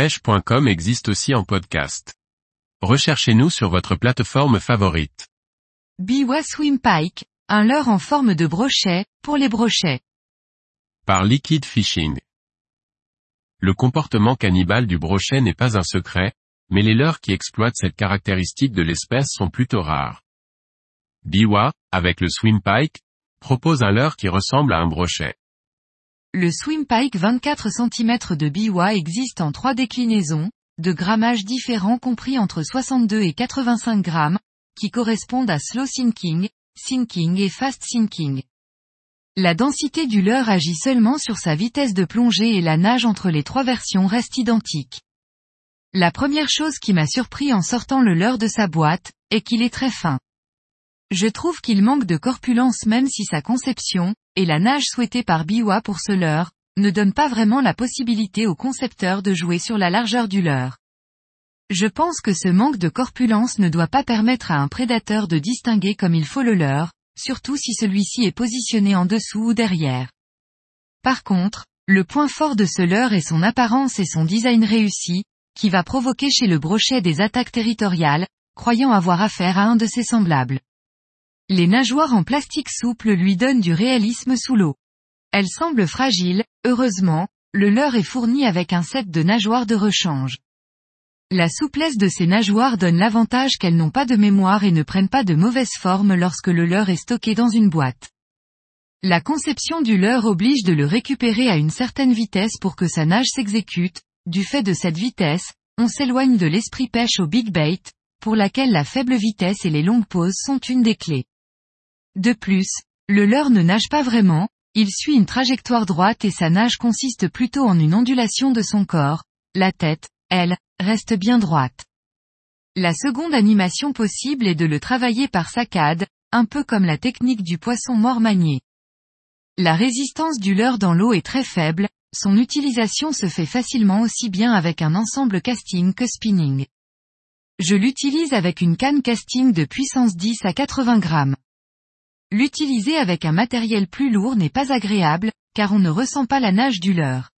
pêche.com existe aussi en podcast. Recherchez-nous sur votre plateforme favorite. Biwa Swim Pike, un leurre en forme de brochet, pour les brochets. Par Liquid Fishing. Le comportement cannibale du brochet n'est pas un secret, mais les leurres qui exploitent cette caractéristique de l'espèce sont plutôt rares. Biwa, avec le Swim Pike, propose un leurre qui ressemble à un brochet. Le Swim Pike 24 cm de Biwa existe en trois déclinaisons, de grammages différents compris entre 62 et 85 grammes, qui correspondent à slow sinking, sinking et fast sinking. La densité du leurre agit seulement sur sa vitesse de plongée et la nage entre les trois versions reste identique. La première chose qui m'a surpris en sortant le leurre de sa boîte, est qu'il est très fin. Je trouve qu'il manque de corpulence même si sa conception, et la nage souhaitée par Biwa pour ce leurre, ne donne pas vraiment la possibilité au concepteur de jouer sur la largeur du leurre. Je pense que ce manque de corpulence ne doit pas permettre à un prédateur de distinguer comme il faut le leurre, surtout si celui-ci est positionné en dessous ou derrière. Par contre, le point fort de ce leurre est son apparence et son design réussi, qui va provoquer chez le brochet des attaques territoriales, croyant avoir affaire à un de ses semblables. Les nageoires en plastique souple lui donnent du réalisme sous l'eau. Elles semblent fragiles, heureusement, le leurre est fourni avec un set de nageoires de rechange. La souplesse de ces nageoires donne l'avantage qu'elles n'ont pas de mémoire et ne prennent pas de mauvaise forme lorsque le leurre est stocké dans une boîte. La conception du leurre oblige de le récupérer à une certaine vitesse pour que sa nage s'exécute, du fait de cette vitesse, on s'éloigne de l'esprit pêche au big bait, pour laquelle la faible vitesse et les longues pauses sont une des clés. De plus, le leurre ne nage pas vraiment, il suit une trajectoire droite et sa nage consiste plutôt en une ondulation de son corps, la tête, elle, reste bien droite. La seconde animation possible est de le travailler par saccade, un peu comme la technique du poisson mort manié. La résistance du leurre dans l'eau est très faible, son utilisation se fait facilement aussi bien avec un ensemble casting que spinning. Je l'utilise avec une canne casting de puissance 10 à 80 grammes. L'utiliser avec un matériel plus lourd n'est pas agréable, car on ne ressent pas la nage du leurre.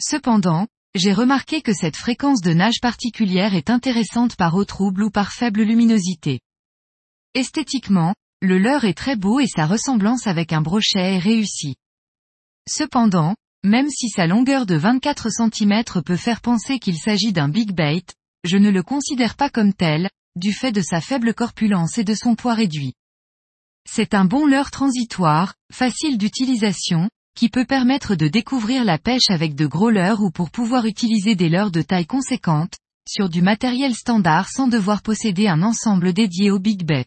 Cependant, j'ai remarqué que cette fréquence de nage particulière est intéressante par eau trouble ou par faible luminosité. Esthétiquement, le leurre est très beau et sa ressemblance avec un brochet est réussie. Cependant, même si sa longueur de 24 cm peut faire penser qu'il s'agit d'un big bait, je ne le considère pas comme tel, du fait de sa faible corpulence et de son poids réduit. C'est un bon leurre transitoire, facile d'utilisation, qui peut permettre de découvrir la pêche avec de gros leurres ou pour pouvoir utiliser des leurres de taille conséquente, sur du matériel standard sans devoir posséder un ensemble dédié au big bay.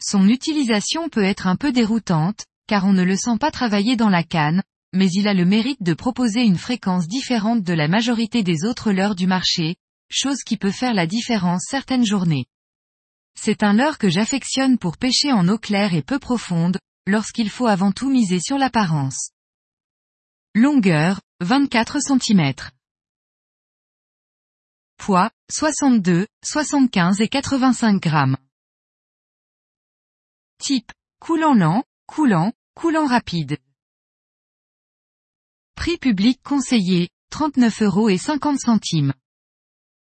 Son utilisation peut être un peu déroutante, car on ne le sent pas travailler dans la canne, mais il a le mérite de proposer une fréquence différente de la majorité des autres leurres du marché, chose qui peut faire la différence certaines journées. C'est un leurre que j'affectionne pour pêcher en eau claire et peu profonde, lorsqu'il faut avant tout miser sur l'apparence. Longueur, 24 cm. Poids, 62, 75 et 85 grammes. Type, coulant lent, coulant, coulant rapide. Prix public conseillé, 39 euros et 50 centimes.